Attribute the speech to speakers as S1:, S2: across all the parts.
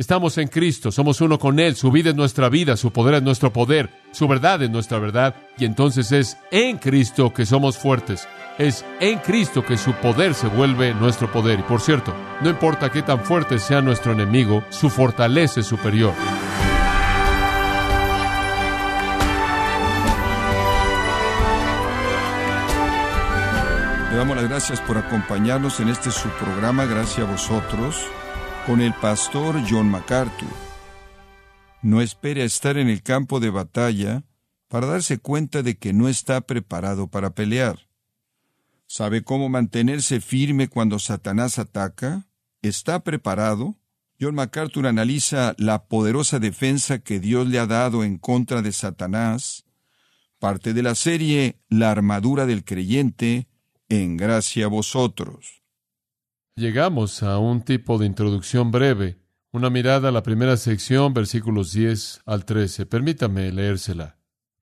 S1: Estamos en Cristo, somos uno con Él, su vida es nuestra vida, su poder es nuestro poder, su verdad es nuestra verdad, y entonces es en Cristo que somos fuertes, es en Cristo que su poder se vuelve nuestro poder. Y por cierto, no importa qué tan fuerte sea nuestro enemigo, su fortaleza es superior.
S2: Le damos las gracias por acompañarnos en este su programa, gracias a vosotros con el pastor John MacArthur. No espere a estar en el campo de batalla para darse cuenta de que no está preparado para pelear. ¿Sabe cómo mantenerse firme cuando Satanás ataca? ¿Está preparado? John MacArthur analiza la poderosa defensa que Dios le ha dado en contra de Satanás, parte de la serie La armadura del creyente, en gracia a vosotros.
S1: Llegamos a un tipo de introducción breve, una mirada a la primera sección, versículos 10 al 13. Permítame leérsela.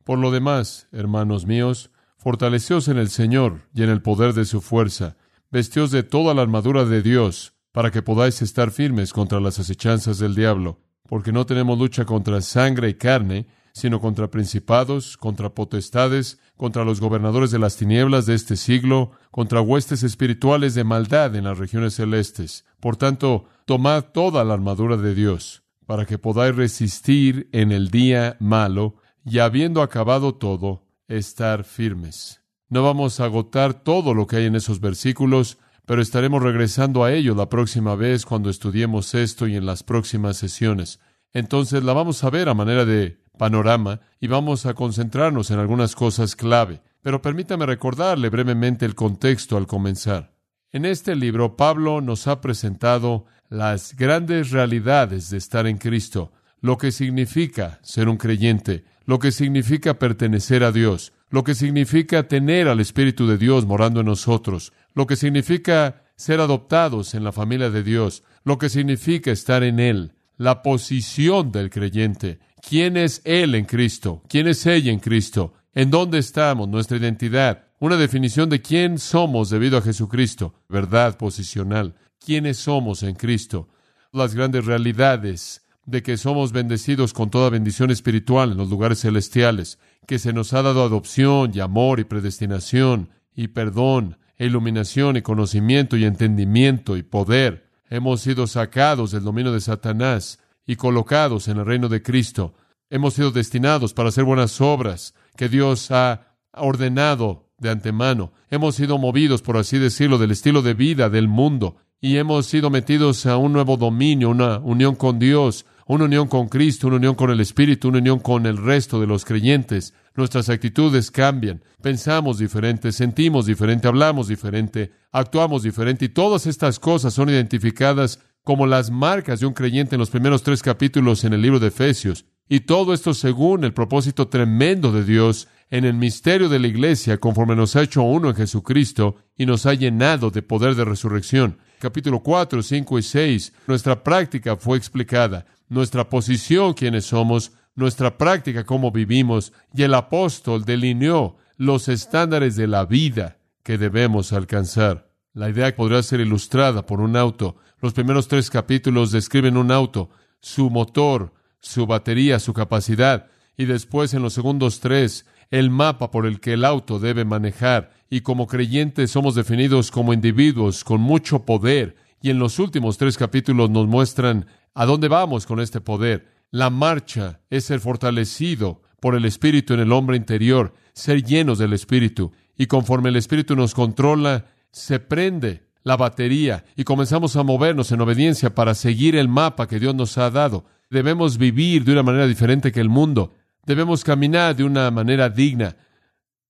S1: Por lo demás, hermanos míos, fortaleceos en el Señor y en el poder de su fuerza, vestíos de toda la armadura de Dios, para que podáis estar firmes contra las acechanzas del diablo, porque no tenemos lucha contra sangre y carne, sino contra principados, contra potestades, contra los gobernadores de las tinieblas de este siglo, contra huestes espirituales de maldad en las regiones celestes. Por tanto, tomad toda la armadura de Dios, para que podáis resistir en el día malo, y habiendo acabado todo, estar firmes. No vamos a agotar todo lo que hay en esos versículos, pero estaremos regresando a ello la próxima vez cuando estudiemos esto y en las próximas sesiones. Entonces la vamos a ver a manera de panorama y vamos a concentrarnos en algunas cosas clave. Pero permítame recordarle brevemente el contexto al comenzar. En este libro, Pablo nos ha presentado las grandes realidades de estar en Cristo, lo que significa ser un creyente, lo que significa pertenecer a Dios, lo que significa tener al Espíritu de Dios morando en nosotros, lo que significa ser adoptados en la familia de Dios, lo que significa estar en Él, la posición del creyente, quién es Él en Cristo, quién es ella en Cristo, en dónde estamos, nuestra identidad, una definición de quién somos debido a Jesucristo, verdad posicional, quiénes somos en Cristo, las grandes realidades de que somos bendecidos con toda bendición espiritual en los lugares celestiales, que se nos ha dado adopción y amor y predestinación y perdón, e iluminación y conocimiento y entendimiento y poder. Hemos sido sacados del dominio de Satanás y colocados en el reino de Cristo. Hemos sido destinados para hacer buenas obras que Dios ha ordenado de antemano. Hemos sido movidos, por así decirlo, del estilo de vida del mundo y hemos sido metidos a un nuevo dominio, una unión con Dios, una unión con Cristo, una unión con el Espíritu, una unión con el resto de los creyentes. Nuestras actitudes cambian, pensamos diferente, sentimos diferente, hablamos diferente, actuamos diferente y todas estas cosas son identificadas como las marcas de un creyente en los primeros tres capítulos en el libro de Efesios. Y todo esto según el propósito tremendo de Dios en el misterio de la iglesia, conforme nos ha hecho uno en Jesucristo y nos ha llenado de poder de resurrección. Capítulo 4, 5 y 6, nuestra práctica fue explicada, nuestra posición, quienes somos, nuestra práctica, cómo vivimos, y el apóstol delineó los estándares de la vida que debemos alcanzar. La idea podría ser ilustrada por un auto. Los primeros tres capítulos describen un auto, su motor, su batería, su capacidad, y después en los segundos tres, el mapa por el que el auto debe manejar. Y como creyentes somos definidos como individuos con mucho poder. Y en los últimos tres capítulos nos muestran a dónde vamos con este poder. La marcha es ser fortalecido por el Espíritu en el hombre interior, ser llenos del Espíritu. Y conforme el Espíritu nos controla, se prende la batería y comenzamos a movernos en obediencia para seguir el mapa que Dios nos ha dado. Debemos vivir de una manera diferente que el mundo. Debemos caminar de una manera digna.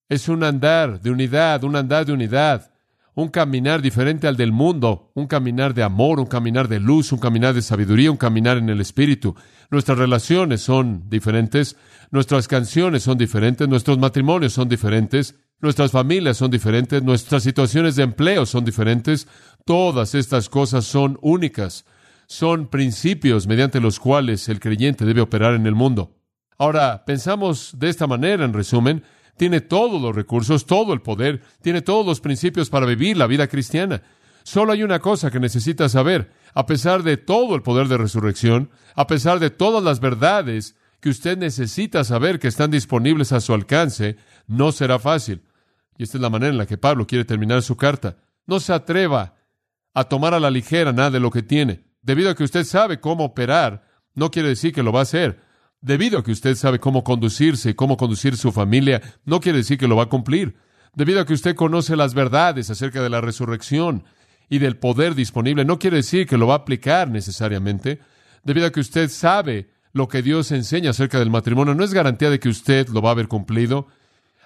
S1: Es un andar de unidad, un andar de unidad, un caminar diferente al del mundo, un caminar de amor, un caminar de luz, un caminar de sabiduría, un caminar en el Espíritu. Nuestras relaciones son diferentes, nuestras canciones son diferentes, nuestros matrimonios son diferentes, Nuestras familias son diferentes, nuestras situaciones de empleo son diferentes. Todas estas cosas son únicas. Son principios mediante los cuales el creyente debe operar en el mundo. Ahora, pensamos de esta manera, en resumen, tiene todos los recursos, todo el poder, tiene todos los principios para vivir la vida cristiana. Solo hay una cosa que necesita saber. A pesar de todo el poder de resurrección, a pesar de todas las verdades que usted necesita saber que están disponibles a su alcance, no será fácil. Y esta es la manera en la que Pablo quiere terminar su carta. No se atreva a tomar a la ligera nada de lo que tiene. Debido a que usted sabe cómo operar, no quiere decir que lo va a hacer. Debido a que usted sabe cómo conducirse y cómo conducir su familia, no quiere decir que lo va a cumplir. Debido a que usted conoce las verdades acerca de la resurrección y del poder disponible, no quiere decir que lo va a aplicar necesariamente. Debido a que usted sabe lo que Dios enseña acerca del matrimonio, no es garantía de que usted lo va a haber cumplido.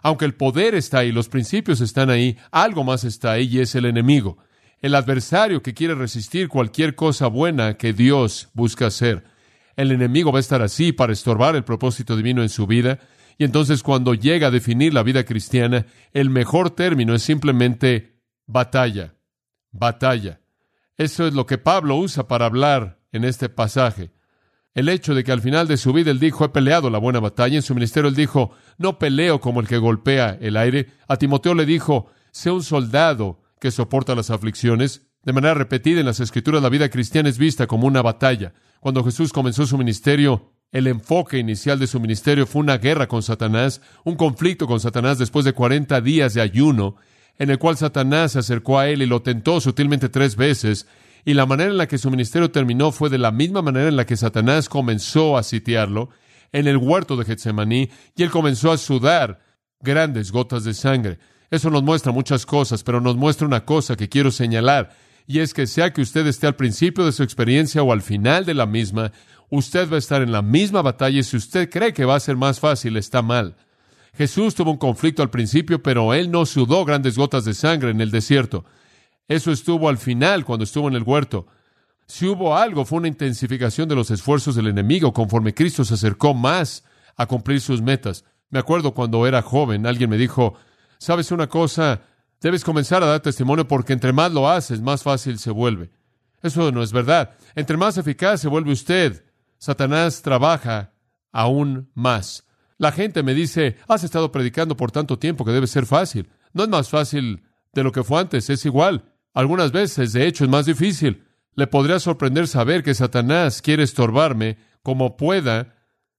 S1: Aunque el poder está ahí, los principios están ahí, algo más está ahí y es el enemigo, el adversario que quiere resistir cualquier cosa buena que Dios busca hacer. El enemigo va a estar así para estorbar el propósito divino en su vida. Y entonces cuando llega a definir la vida cristiana, el mejor término es simplemente batalla. Batalla. Eso es lo que Pablo usa para hablar en este pasaje. El hecho de que al final de su vida él dijo, he peleado la buena batalla. En su ministerio él dijo, no peleo como el que golpea el aire. A Timoteo le dijo, sé un soldado que soporta las aflicciones. De manera repetida en las escrituras la vida cristiana es vista como una batalla. Cuando Jesús comenzó su ministerio, el enfoque inicial de su ministerio fue una guerra con Satanás, un conflicto con Satanás después de 40 días de ayuno, en el cual Satanás se acercó a él y lo tentó sutilmente tres veces, y la manera en la que su ministerio terminó fue de la misma manera en la que Satanás comenzó a sitiarlo, en el huerto de Getsemaní, y él comenzó a sudar grandes gotas de sangre. Eso nos muestra muchas cosas, pero nos muestra una cosa que quiero señalar, y es que sea que usted esté al principio de su experiencia o al final de la misma, usted va a estar en la misma batalla y si usted cree que va a ser más fácil, está mal. Jesús tuvo un conflicto al principio, pero él no sudó grandes gotas de sangre en el desierto. Eso estuvo al final, cuando estuvo en el huerto. Si hubo algo, fue una intensificación de los esfuerzos del enemigo conforme Cristo se acercó más a cumplir sus metas. Me acuerdo cuando era joven, alguien me dijo, ¿sabes una cosa? Debes comenzar a dar testimonio porque entre más lo haces, más fácil se vuelve. Eso no es verdad. Entre más eficaz se vuelve usted, Satanás trabaja aún más. La gente me dice, has estado predicando por tanto tiempo que debe ser fácil. No es más fácil de lo que fue antes, es igual. Algunas veces, de hecho, es más difícil. Le podría sorprender saber que Satanás quiere estorbarme como pueda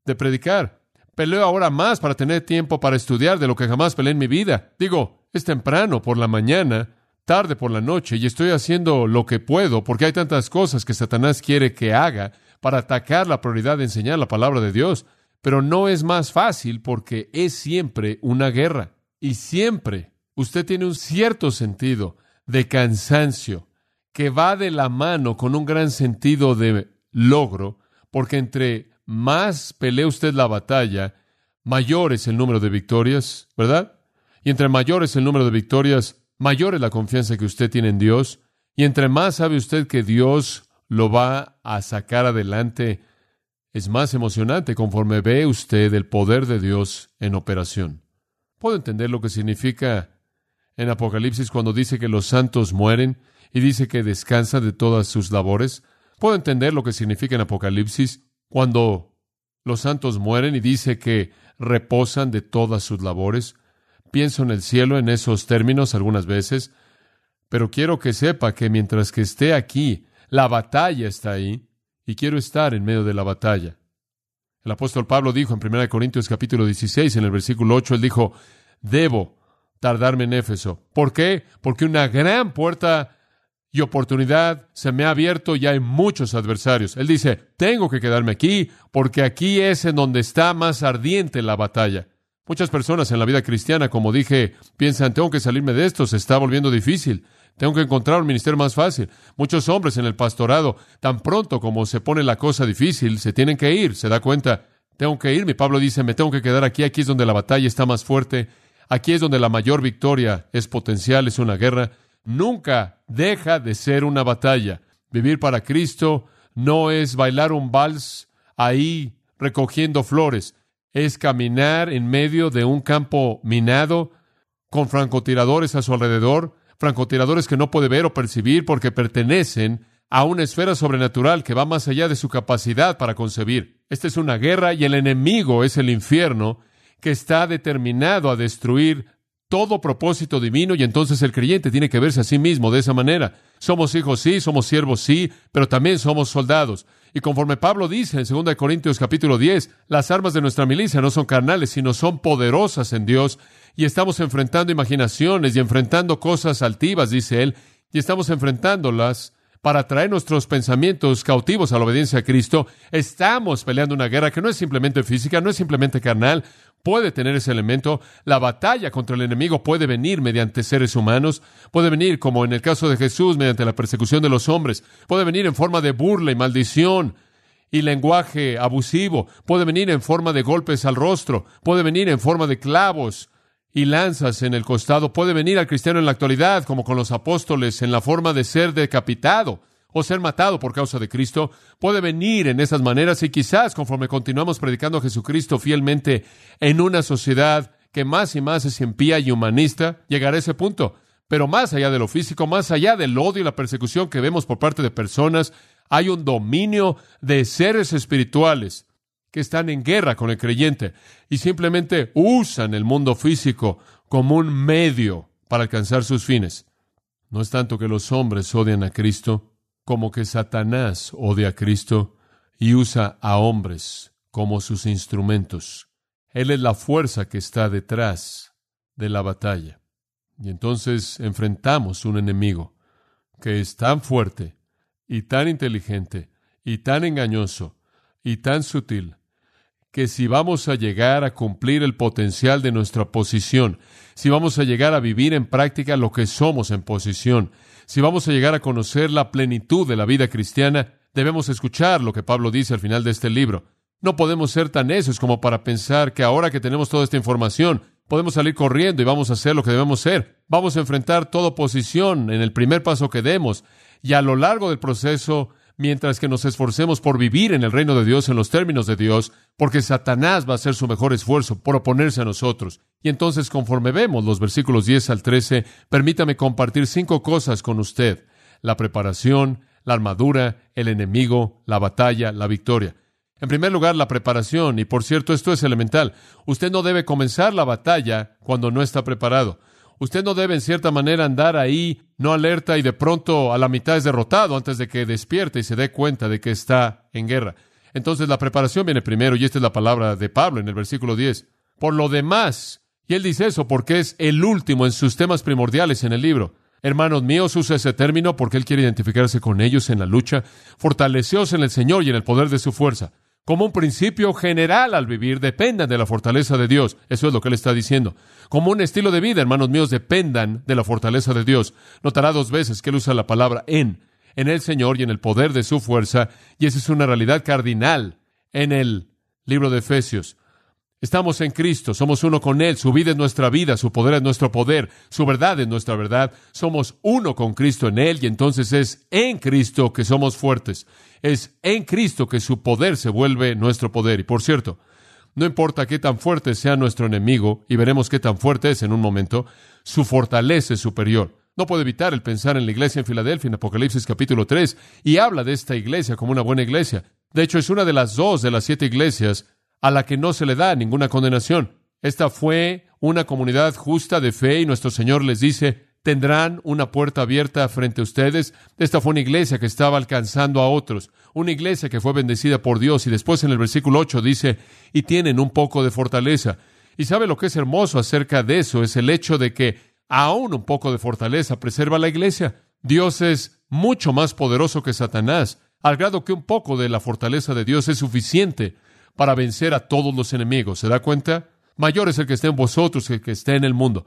S1: de predicar. Peleo ahora más para tener tiempo para estudiar de lo que jamás peleé en mi vida. Digo, es temprano por la mañana, tarde por la noche, y estoy haciendo lo que puedo porque hay tantas cosas que Satanás quiere que haga para atacar la prioridad de enseñar la palabra de Dios. Pero no es más fácil porque es siempre una guerra. Y siempre usted tiene un cierto sentido de cansancio que va de la mano con un gran sentido de logro, porque entre más pelea usted la batalla, mayor es el número de victorias, ¿verdad? Y entre mayor es el número de victorias, mayor es la confianza que usted tiene en Dios, y entre más sabe usted que Dios lo va a sacar adelante, es más emocionante conforme ve usted el poder de Dios en operación. Puedo entender lo que significa en Apocalipsis cuando dice que los santos mueren y dice que descansan de todas sus labores. Puedo entender lo que significa en Apocalipsis cuando los santos mueren y dice que reposan de todas sus labores. Pienso en el cielo en esos términos algunas veces, pero quiero que sepa que mientras que esté aquí, la batalla está ahí y quiero estar en medio de la batalla. El apóstol Pablo dijo en 1 Corintios capítulo 16, en el versículo 8, él dijo, debo tardarme en Éfeso. ¿Por qué? Porque una gran puerta y oportunidad se me ha abierto y hay muchos adversarios. Él dice, tengo que quedarme aquí porque aquí es en donde está más ardiente la batalla. Muchas personas en la vida cristiana, como dije, piensan, tengo que salirme de esto, se está volviendo difícil. Tengo que encontrar un ministerio más fácil. Muchos hombres en el pastorado, tan pronto como se pone la cosa difícil, se tienen que ir. Se da cuenta, tengo que irme. Pablo dice, me tengo que quedar aquí. Aquí es donde la batalla está más fuerte. Aquí es donde la mayor victoria es potencial, es una guerra. Nunca deja de ser una batalla. Vivir para Cristo no es bailar un vals ahí recogiendo flores. Es caminar en medio de un campo minado con francotiradores a su alrededor, francotiradores que no puede ver o percibir porque pertenecen a una esfera sobrenatural que va más allá de su capacidad para concebir. Esta es una guerra y el enemigo es el infierno que está determinado a destruir todo propósito divino y entonces el creyente tiene que verse a sí mismo de esa manera. Somos hijos, sí, somos siervos, sí, pero también somos soldados. Y conforme Pablo dice en 2 Corintios capítulo 10, las armas de nuestra milicia no son carnales, sino son poderosas en Dios. Y estamos enfrentando imaginaciones y enfrentando cosas altivas, dice él, y estamos enfrentándolas para traer nuestros pensamientos cautivos a la obediencia a Cristo. Estamos peleando una guerra que no es simplemente física, no es simplemente carnal, puede tener ese elemento. La batalla contra el enemigo puede venir mediante seres humanos, puede venir, como en el caso de Jesús, mediante la persecución de los hombres, puede venir en forma de burla y maldición y lenguaje abusivo, puede venir en forma de golpes al rostro, puede venir en forma de clavos y lanzas en el costado, puede venir al cristiano en la actualidad, como con los apóstoles, en la forma de ser decapitado o ser matado por causa de Cristo, puede venir en esas maneras y quizás conforme continuamos predicando a Jesucristo fielmente en una sociedad que más y más es impía y humanista, llegará a ese punto. Pero más allá de lo físico, más allá del odio y la persecución que vemos por parte de personas, hay un dominio de seres espirituales que están en guerra con el creyente y simplemente usan el mundo físico como un medio para alcanzar sus fines. No es tanto que los hombres odian a Cristo, como que Satanás odia a Cristo y usa a hombres como sus instrumentos. Él es la fuerza que está detrás de la batalla. Y entonces enfrentamos un enemigo que es tan fuerte y tan inteligente y tan engañoso y tan sutil que si vamos a llegar a cumplir el potencial de nuestra posición, si vamos a llegar a vivir en práctica lo que somos en posición, si vamos a llegar a conocer la plenitud de la vida cristiana, debemos escuchar lo que Pablo dice al final de este libro. No podemos ser tan necios como para pensar que ahora que tenemos toda esta información, podemos salir corriendo y vamos a hacer lo que debemos ser. Vamos a enfrentar toda oposición en el primer paso que demos y a lo largo del proceso mientras que nos esforcemos por vivir en el reino de Dios en los términos de Dios, porque Satanás va a hacer su mejor esfuerzo por oponerse a nosotros. Y entonces, conforme vemos los versículos 10 al 13, permítame compartir cinco cosas con usted. La preparación, la armadura, el enemigo, la batalla, la victoria. En primer lugar, la preparación, y por cierto, esto es elemental. Usted no debe comenzar la batalla cuando no está preparado. Usted no debe en cierta manera andar ahí, no alerta y de pronto a la mitad es derrotado antes de que despierte y se dé cuenta de que está en guerra. Entonces la preparación viene primero y esta es la palabra de Pablo en el versículo 10. Por lo demás, y él dice eso porque es el último en sus temas primordiales en el libro. Hermanos míos, usa ese término porque él quiere identificarse con ellos en la lucha. Fortaleceos en el Señor y en el poder de su fuerza como un principio general al vivir, dependan de la fortaleza de Dios. Eso es lo que él está diciendo. Como un estilo de vida, hermanos míos, dependan de la fortaleza de Dios. Notará dos veces que él usa la palabra en, en el Señor y en el poder de su fuerza, y esa es una realidad cardinal en el libro de Efesios. Estamos en Cristo, somos uno con Él, su vida es nuestra vida, su poder es nuestro poder, su verdad es nuestra verdad, somos uno con Cristo en Él y entonces es en Cristo que somos fuertes, es en Cristo que su poder se vuelve nuestro poder. Y por cierto, no importa qué tan fuerte sea nuestro enemigo, y veremos qué tan fuerte es en un momento, su fortaleza es superior. No puede evitar el pensar en la iglesia en Filadelfia en Apocalipsis capítulo 3 y habla de esta iglesia como una buena iglesia. De hecho, es una de las dos de las siete iglesias a la que no se le da ninguna condenación. Esta fue una comunidad justa de fe y nuestro Señor les dice, tendrán una puerta abierta frente a ustedes. Esta fue una iglesia que estaba alcanzando a otros, una iglesia que fue bendecida por Dios y después en el versículo 8 dice, y tienen un poco de fortaleza. Y sabe lo que es hermoso acerca de eso, es el hecho de que aún un poco de fortaleza preserva la iglesia. Dios es mucho más poderoso que Satanás, al grado que un poco de la fortaleza de Dios es suficiente para vencer a todos los enemigos. ¿Se da cuenta? Mayor es el que esté en vosotros que el que esté en el mundo.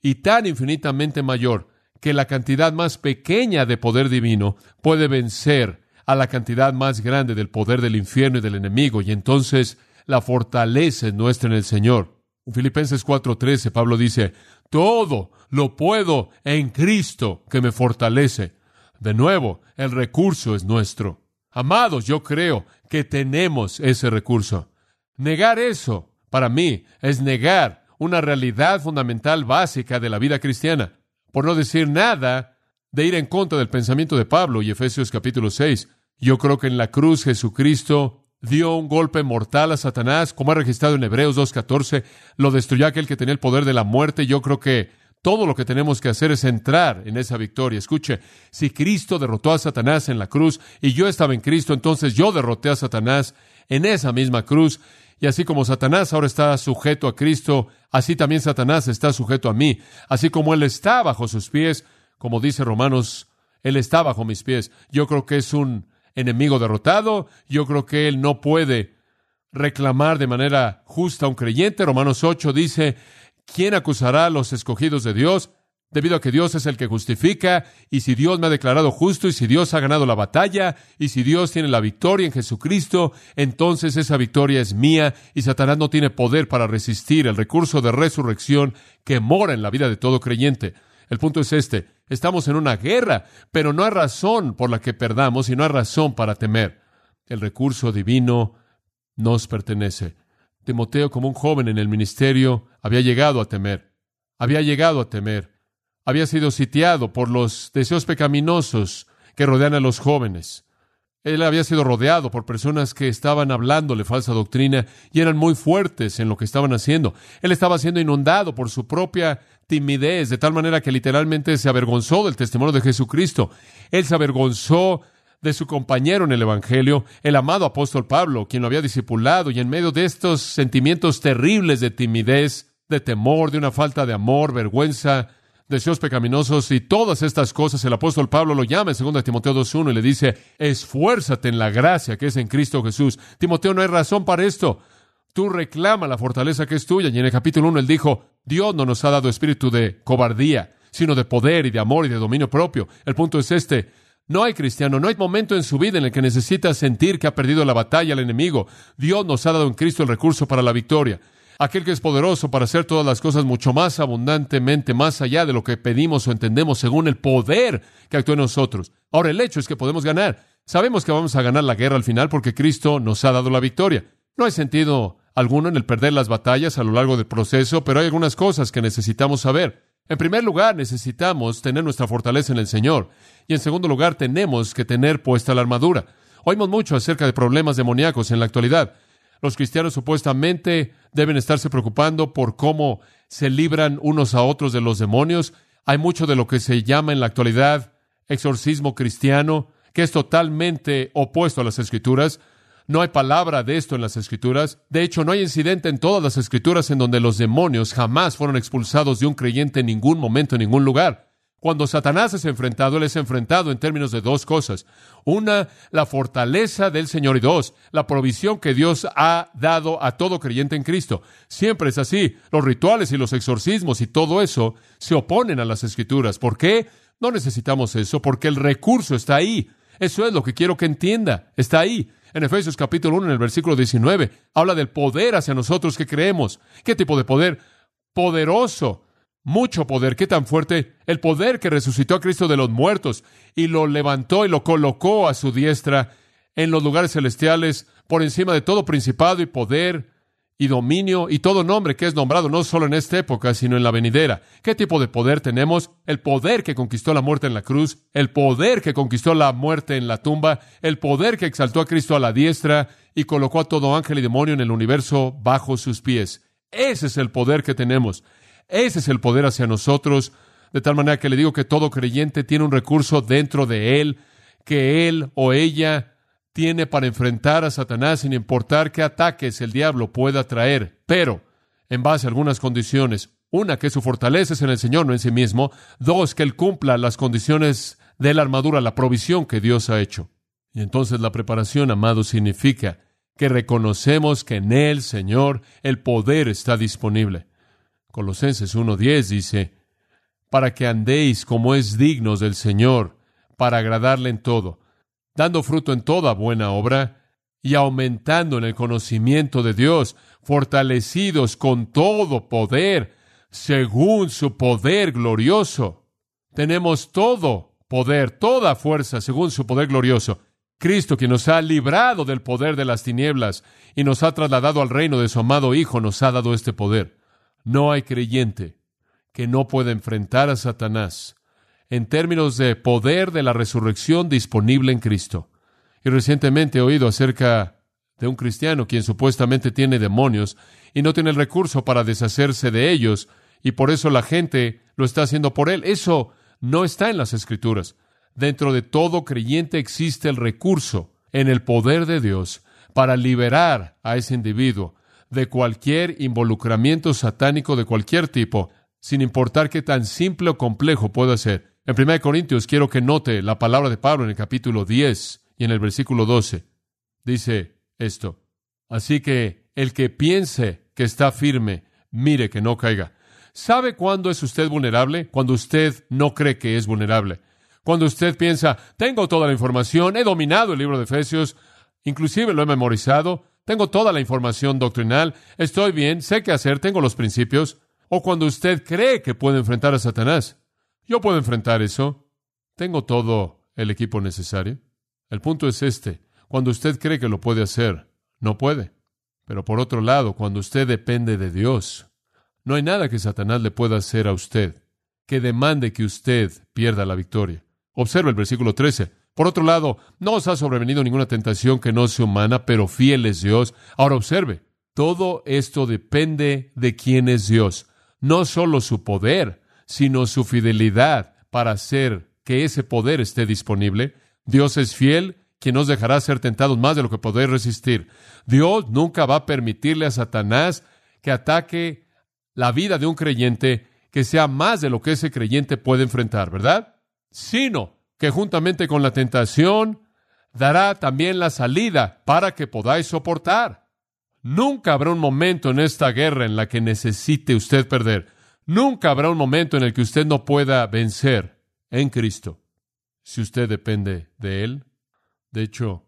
S1: Y tan infinitamente mayor que la cantidad más pequeña de poder divino puede vencer a la cantidad más grande del poder del infierno y del enemigo. Y entonces la fortaleza es nuestra en el Señor. En Filipenses 4:13 Pablo dice, todo lo puedo en Cristo que me fortalece. De nuevo, el recurso es nuestro. Amados, yo creo que tenemos ese recurso. Negar eso, para mí, es negar una realidad fundamental básica de la vida cristiana. Por no decir nada de ir en contra del pensamiento de Pablo y Efesios capítulo 6. Yo creo que en la cruz Jesucristo dio un golpe mortal a Satanás, como ha registrado en Hebreos 2.14, lo destruyó aquel que tenía el poder de la muerte. Yo creo que todo lo que tenemos que hacer es entrar en esa victoria. Escuche, si Cristo derrotó a Satanás en la cruz y yo estaba en Cristo, entonces yo derroté a Satanás en esa misma cruz. Y así como Satanás ahora está sujeto a Cristo, así también Satanás está sujeto a mí. Así como Él está bajo sus pies, como dice Romanos, Él está bajo mis pies. Yo creo que es un enemigo derrotado. Yo creo que Él no puede reclamar de manera justa a un creyente. Romanos 8 dice, ¿quién acusará a los escogidos de Dios? Debido a que Dios es el que justifica, y si Dios me ha declarado justo, y si Dios ha ganado la batalla, y si Dios tiene la victoria en Jesucristo, entonces esa victoria es mía, y Satanás no tiene poder para resistir el recurso de resurrección que mora en la vida de todo creyente. El punto es este, estamos en una guerra, pero no hay razón por la que perdamos y no hay razón para temer. El recurso divino nos pertenece. Timoteo, como un joven en el ministerio, había llegado a temer. Había llegado a temer. Había sido sitiado por los deseos pecaminosos que rodean a los jóvenes. Él había sido rodeado por personas que estaban hablándole falsa doctrina y eran muy fuertes en lo que estaban haciendo. Él estaba siendo inundado por su propia timidez, de tal manera que literalmente se avergonzó del testimonio de Jesucristo. Él se avergonzó de su compañero en el Evangelio, el amado apóstol Pablo, quien lo había discipulado, y en medio de estos sentimientos terribles de timidez, de temor, de una falta de amor, vergüenza, deseos pecaminosos y todas estas cosas, el apóstol Pablo lo llama en 2 Timoteo 2.1 y le dice, esfuérzate en la gracia que es en Cristo Jesús. Timoteo, no hay razón para esto. Tú reclama la fortaleza que es tuya. Y en el capítulo 1 él dijo, Dios no nos ha dado espíritu de cobardía, sino de poder y de amor y de dominio propio. El punto es este, no hay cristiano, no hay momento en su vida en el que necesita sentir que ha perdido la batalla al enemigo. Dios nos ha dado en Cristo el recurso para la victoria. Aquel que es poderoso para hacer todas las cosas mucho más abundantemente, más allá de lo que pedimos o entendemos según el poder que actúa en nosotros. Ahora, el hecho es que podemos ganar. Sabemos que vamos a ganar la guerra al final porque Cristo nos ha dado la victoria. No hay sentido alguno en el perder las batallas a lo largo del proceso, pero hay algunas cosas que necesitamos saber. En primer lugar, necesitamos tener nuestra fortaleza en el Señor. Y en segundo lugar, tenemos que tener puesta la armadura. Oímos mucho acerca de problemas demoníacos en la actualidad. Los cristianos supuestamente deben estarse preocupando por cómo se libran unos a otros de los demonios. Hay mucho de lo que se llama en la actualidad exorcismo cristiano, que es totalmente opuesto a las escrituras. No hay palabra de esto en las escrituras. De hecho, no hay incidente en todas las escrituras en donde los demonios jamás fueron expulsados de un creyente en ningún momento, en ningún lugar. Cuando Satanás es enfrentado, él es enfrentado en términos de dos cosas. Una, la fortaleza del Señor y dos, la provisión que Dios ha dado a todo creyente en Cristo. Siempre es así. Los rituales y los exorcismos y todo eso se oponen a las escrituras. ¿Por qué? No necesitamos eso porque el recurso está ahí. Eso es lo que quiero que entienda. Está ahí. En Efesios capítulo 1, en el versículo 19, habla del poder hacia nosotros que creemos. ¿Qué tipo de poder? Poderoso. Mucho poder. ¿Qué tan fuerte? El poder que resucitó a Cristo de los muertos y lo levantó y lo colocó a su diestra en los lugares celestiales por encima de todo principado y poder y dominio y todo nombre que es nombrado no solo en esta época, sino en la venidera. ¿Qué tipo de poder tenemos? El poder que conquistó la muerte en la cruz, el poder que conquistó la muerte en la tumba, el poder que exaltó a Cristo a la diestra y colocó a todo ángel y demonio en el universo bajo sus pies. Ese es el poder que tenemos. Ese es el poder hacia nosotros, de tal manera que le digo que todo creyente tiene un recurso dentro de él, que él o ella tiene para enfrentar a Satanás sin importar qué ataques el diablo pueda traer, pero en base a algunas condiciones. Una, que su fortaleza es en el Señor, no en sí mismo. Dos, que Él cumpla las condiciones de la armadura, la provisión que Dios ha hecho. Y entonces la preparación, amado, significa que reconocemos que en Él, Señor, el poder está disponible. Colosenses 1.10 dice, para que andéis como es dignos del Señor, para agradarle en todo, dando fruto en toda buena obra y aumentando en el conocimiento de Dios, fortalecidos con todo poder, según su poder glorioso. Tenemos todo poder, toda fuerza, según su poder glorioso. Cristo, quien nos ha librado del poder de las tinieblas y nos ha trasladado al reino de su amado Hijo, nos ha dado este poder. No hay creyente que no pueda enfrentar a Satanás en términos de poder de la resurrección disponible en Cristo. Y recientemente he oído acerca de un cristiano quien supuestamente tiene demonios y no tiene el recurso para deshacerse de ellos y por eso la gente lo está haciendo por él. Eso no está en las escrituras. Dentro de todo creyente existe el recurso en el poder de Dios para liberar a ese individuo de cualquier involucramiento satánico de cualquier tipo, sin importar qué tan simple o complejo pueda ser. En 1 Corintios quiero que note la palabra de Pablo en el capítulo 10 y en el versículo 12. Dice esto. Así que el que piense que está firme, mire que no caiga. ¿Sabe cuándo es usted vulnerable? Cuando usted no cree que es vulnerable. Cuando usted piensa, tengo toda la información, he dominado el libro de Efesios, inclusive lo he memorizado, tengo toda la información doctrinal, estoy bien, sé qué hacer, tengo los principios. O cuando usted cree que puede enfrentar a Satanás. Yo puedo enfrentar eso. Tengo todo el equipo necesario. El punto es este. Cuando usted cree que lo puede hacer, no puede. Pero por otro lado, cuando usted depende de Dios, no hay nada que Satanás le pueda hacer a usted que demande que usted pierda la victoria. Observa el versículo 13. Por otro lado, no os ha sobrevenido ninguna tentación que no sea humana, pero fiel es Dios. Ahora observe, todo esto depende de quién es Dios. No solo su poder, sino su fidelidad para hacer que ese poder esté disponible. Dios es fiel, quien nos dejará ser tentados más de lo que podéis resistir. Dios nunca va a permitirle a Satanás que ataque la vida de un creyente que sea más de lo que ese creyente puede enfrentar, ¿verdad? Sino que juntamente con la tentación dará también la salida para que podáis soportar. Nunca habrá un momento en esta guerra en la que necesite usted perder. Nunca habrá un momento en el que usted no pueda vencer en Cristo, si usted depende de Él. De hecho,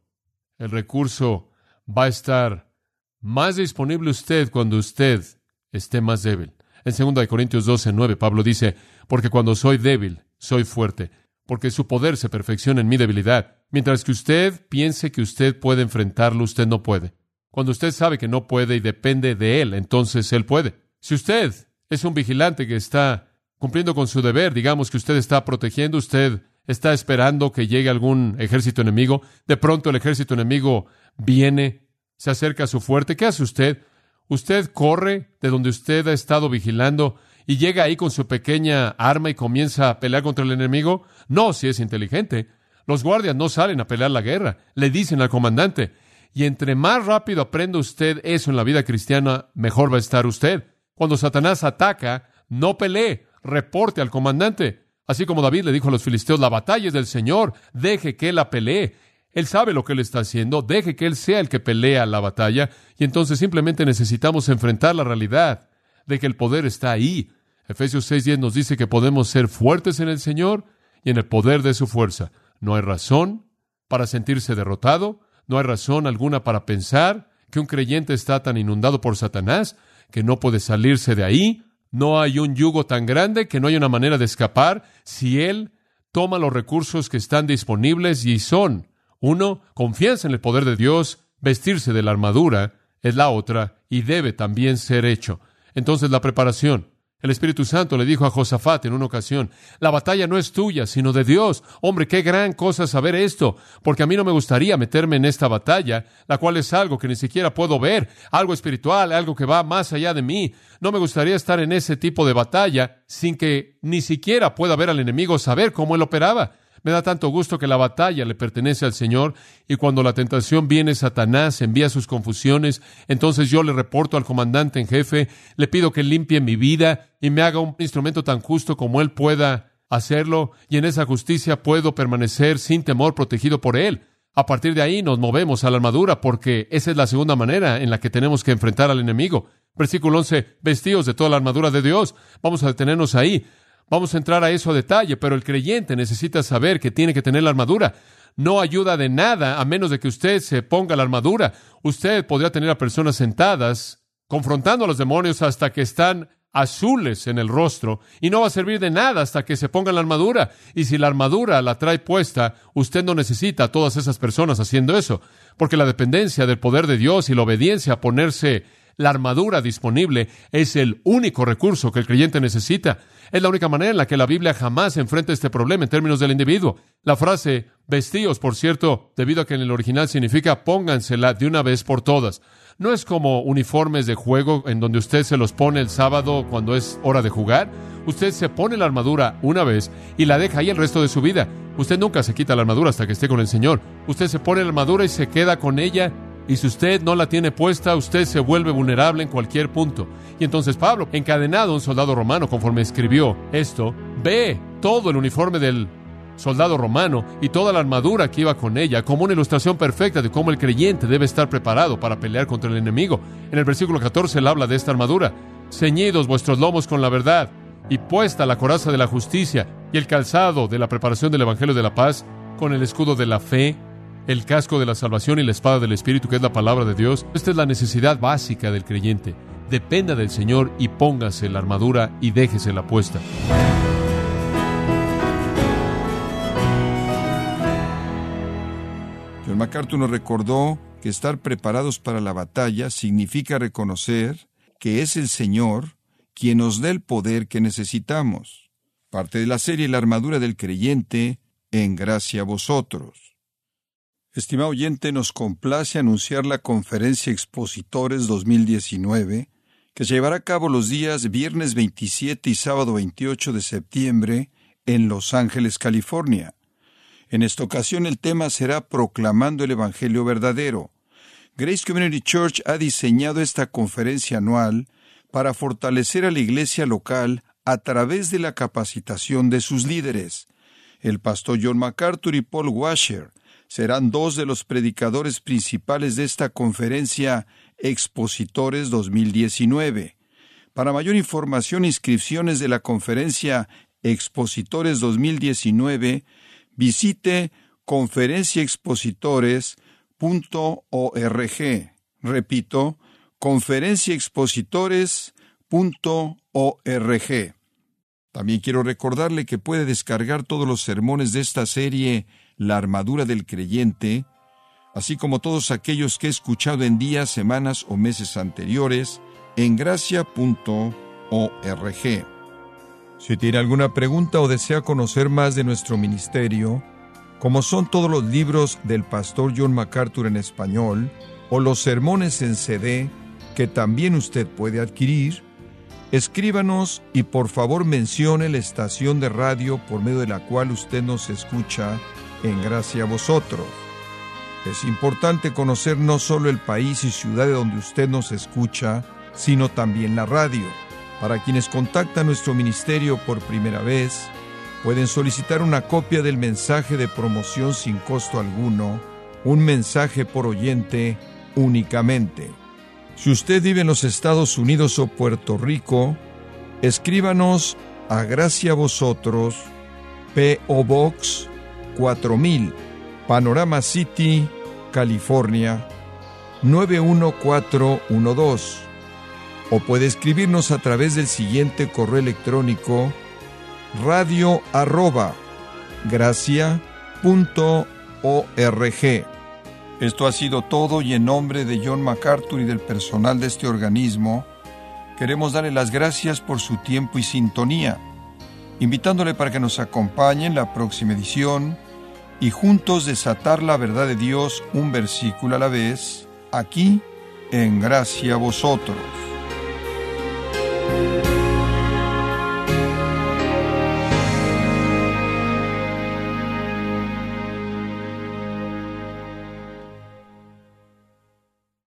S1: el recurso va a estar más disponible usted cuando usted esté más débil. En 2 Corintios 12, 9, Pablo dice, porque cuando soy débil, soy fuerte porque su poder se perfecciona en mi debilidad. Mientras que usted piense que usted puede enfrentarlo, usted no puede. Cuando usted sabe que no puede y depende de él, entonces él puede. Si usted es un vigilante que está cumpliendo con su deber, digamos que usted está protegiendo, usted está esperando que llegue algún ejército enemigo, de pronto el ejército enemigo viene, se acerca a su fuerte, ¿qué hace usted? Usted corre de donde usted ha estado vigilando y llega ahí con su pequeña arma y comienza a pelear contra el enemigo? No, si es inteligente. Los guardias no salen a pelear la guerra, le dicen al comandante. Y entre más rápido aprenda usted eso en la vida cristiana, mejor va a estar usted. Cuando Satanás ataca, no pelee, reporte al comandante. Así como David le dijo a los filisteos, la batalla es del Señor, deje que él la pelee. Él sabe lo que él está haciendo, deje que él sea el que pelea la batalla, y entonces simplemente necesitamos enfrentar la realidad de que el poder está ahí. Efesios 6:10 nos dice que podemos ser fuertes en el Señor y en el poder de su fuerza. No hay razón para sentirse derrotado, no hay razón alguna para pensar que un creyente está tan inundado por Satanás que no puede salirse de ahí, no hay un yugo tan grande que no hay una manera de escapar si él toma los recursos que están disponibles y son, uno, confianza en el poder de Dios, vestirse de la armadura, es la otra, y debe también ser hecho. Entonces la preparación, el Espíritu Santo le dijo a Josafat en una ocasión, la batalla no es tuya, sino de Dios. Hombre, qué gran cosa saber esto, porque a mí no me gustaría meterme en esta batalla, la cual es algo que ni siquiera puedo ver, algo espiritual, algo que va más allá de mí. No me gustaría estar en ese tipo de batalla sin que ni siquiera pueda ver al enemigo, saber cómo él operaba. Me da tanto gusto que la batalla le pertenece al Señor y cuando la tentación viene, Satanás envía sus confusiones, entonces yo le reporto al comandante en jefe, le pido que limpie mi vida y me haga un instrumento tan justo como él pueda hacerlo y en esa justicia puedo permanecer sin temor protegido por él. A partir de ahí nos movemos a la armadura porque esa es la segunda manera en la que tenemos que enfrentar al enemigo. Versículo 11, vestidos de toda la armadura de Dios. Vamos a detenernos ahí. Vamos a entrar a eso a detalle, pero el creyente necesita saber que tiene que tener la armadura. No ayuda de nada a menos de que usted se ponga la armadura. Usted podría tener a personas sentadas confrontando a los demonios hasta que están azules en el rostro y no va a servir de nada hasta que se ponga la armadura. Y si la armadura la trae puesta, usted no necesita a todas esas personas haciendo eso, porque la dependencia del poder de Dios y la obediencia a ponerse La armadura disponible es el único recurso que el creyente necesita. Es la única manera en la que la Biblia jamás enfrenta este problema en términos del individuo. La frase vestíos, por cierto, debido a que en el original significa póngansela de una vez por todas. No es como uniformes de juego en donde usted se los pone el sábado cuando es hora de jugar. Usted se pone la armadura una vez y la deja ahí el resto de su vida. Usted nunca se quita la armadura hasta que esté con el Señor. Usted se pone la armadura y se queda con ella. Y si usted no la tiene puesta, usted se vuelve vulnerable en cualquier punto. Y entonces Pablo, encadenado a un soldado romano, conforme escribió esto, ve todo el uniforme del soldado romano y toda la armadura que iba con ella como una ilustración perfecta de cómo el creyente debe estar preparado para pelear contra el enemigo. En el versículo 14 él habla de esta armadura. Ceñidos vuestros lomos con la verdad y puesta la coraza de la justicia y el calzado de la preparación del Evangelio de la paz con el escudo de la fe, el casco de la salvación y la espada del Espíritu que es la palabra de Dios. Esta es la necesidad básica del creyente. Dependa del Señor y póngase la armadura y déjese la puesta.
S2: John MacArthur nos recordó que estar preparados para la batalla significa reconocer que es el Señor quien nos da el poder que necesitamos. Parte de la serie La armadura del creyente, en gracia a vosotros. Estimado oyente, nos complace anunciar la conferencia Expositores 2019, que se llevará a cabo los días viernes 27 y sábado 28 de septiembre en Los Ángeles, California. En esta ocasión el tema será Proclamando el Evangelio verdadero. Grace Community Church ha diseñado esta conferencia anual para fortalecer a la iglesia local a través de la capacitación de sus líderes. El pastor John MacArthur y Paul Washer serán dos de los predicadores principales de esta conferencia Expositores 2019. Para mayor información e inscripciones de la conferencia Expositores 2019, visite conferenciaexpositores.org. Repito, conferenciaexpositores.org. También quiero recordarle que puede descargar todos los sermones de esta serie La armadura del creyente, así como todos aquellos que he escuchado en días, semanas o meses anteriores en gracia.org. Si tiene alguna pregunta o desea conocer más de nuestro ministerio, como son todos los libros del pastor John MacArthur en español o los sermones en CD que también usted puede adquirir, escríbanos y por favor mencione la estación de radio por medio de la cual usted nos escucha en gracia a vosotros. Es importante conocer no solo el país y ciudad de donde usted nos escucha, sino también la radio. Para quienes contactan nuestro ministerio por primera vez, pueden solicitar una copia del mensaje de promoción sin costo alguno, un mensaje por oyente únicamente. Si usted vive en los Estados Unidos o Puerto Rico, escríbanos a Gracia Vosotros, P.O. Box 4000, Panorama City, California 91412 o puede escribirnos a través del siguiente correo electrónico radio arroba gracia punto org. Esto ha sido todo y en nombre de John MacArthur y del personal de este organismo, queremos darle las gracias por su tiempo y sintonía, invitándole para que nos acompañe en la próxima edición y juntos desatar la verdad de Dios un versículo a la vez, aquí en Gracia Vosotros.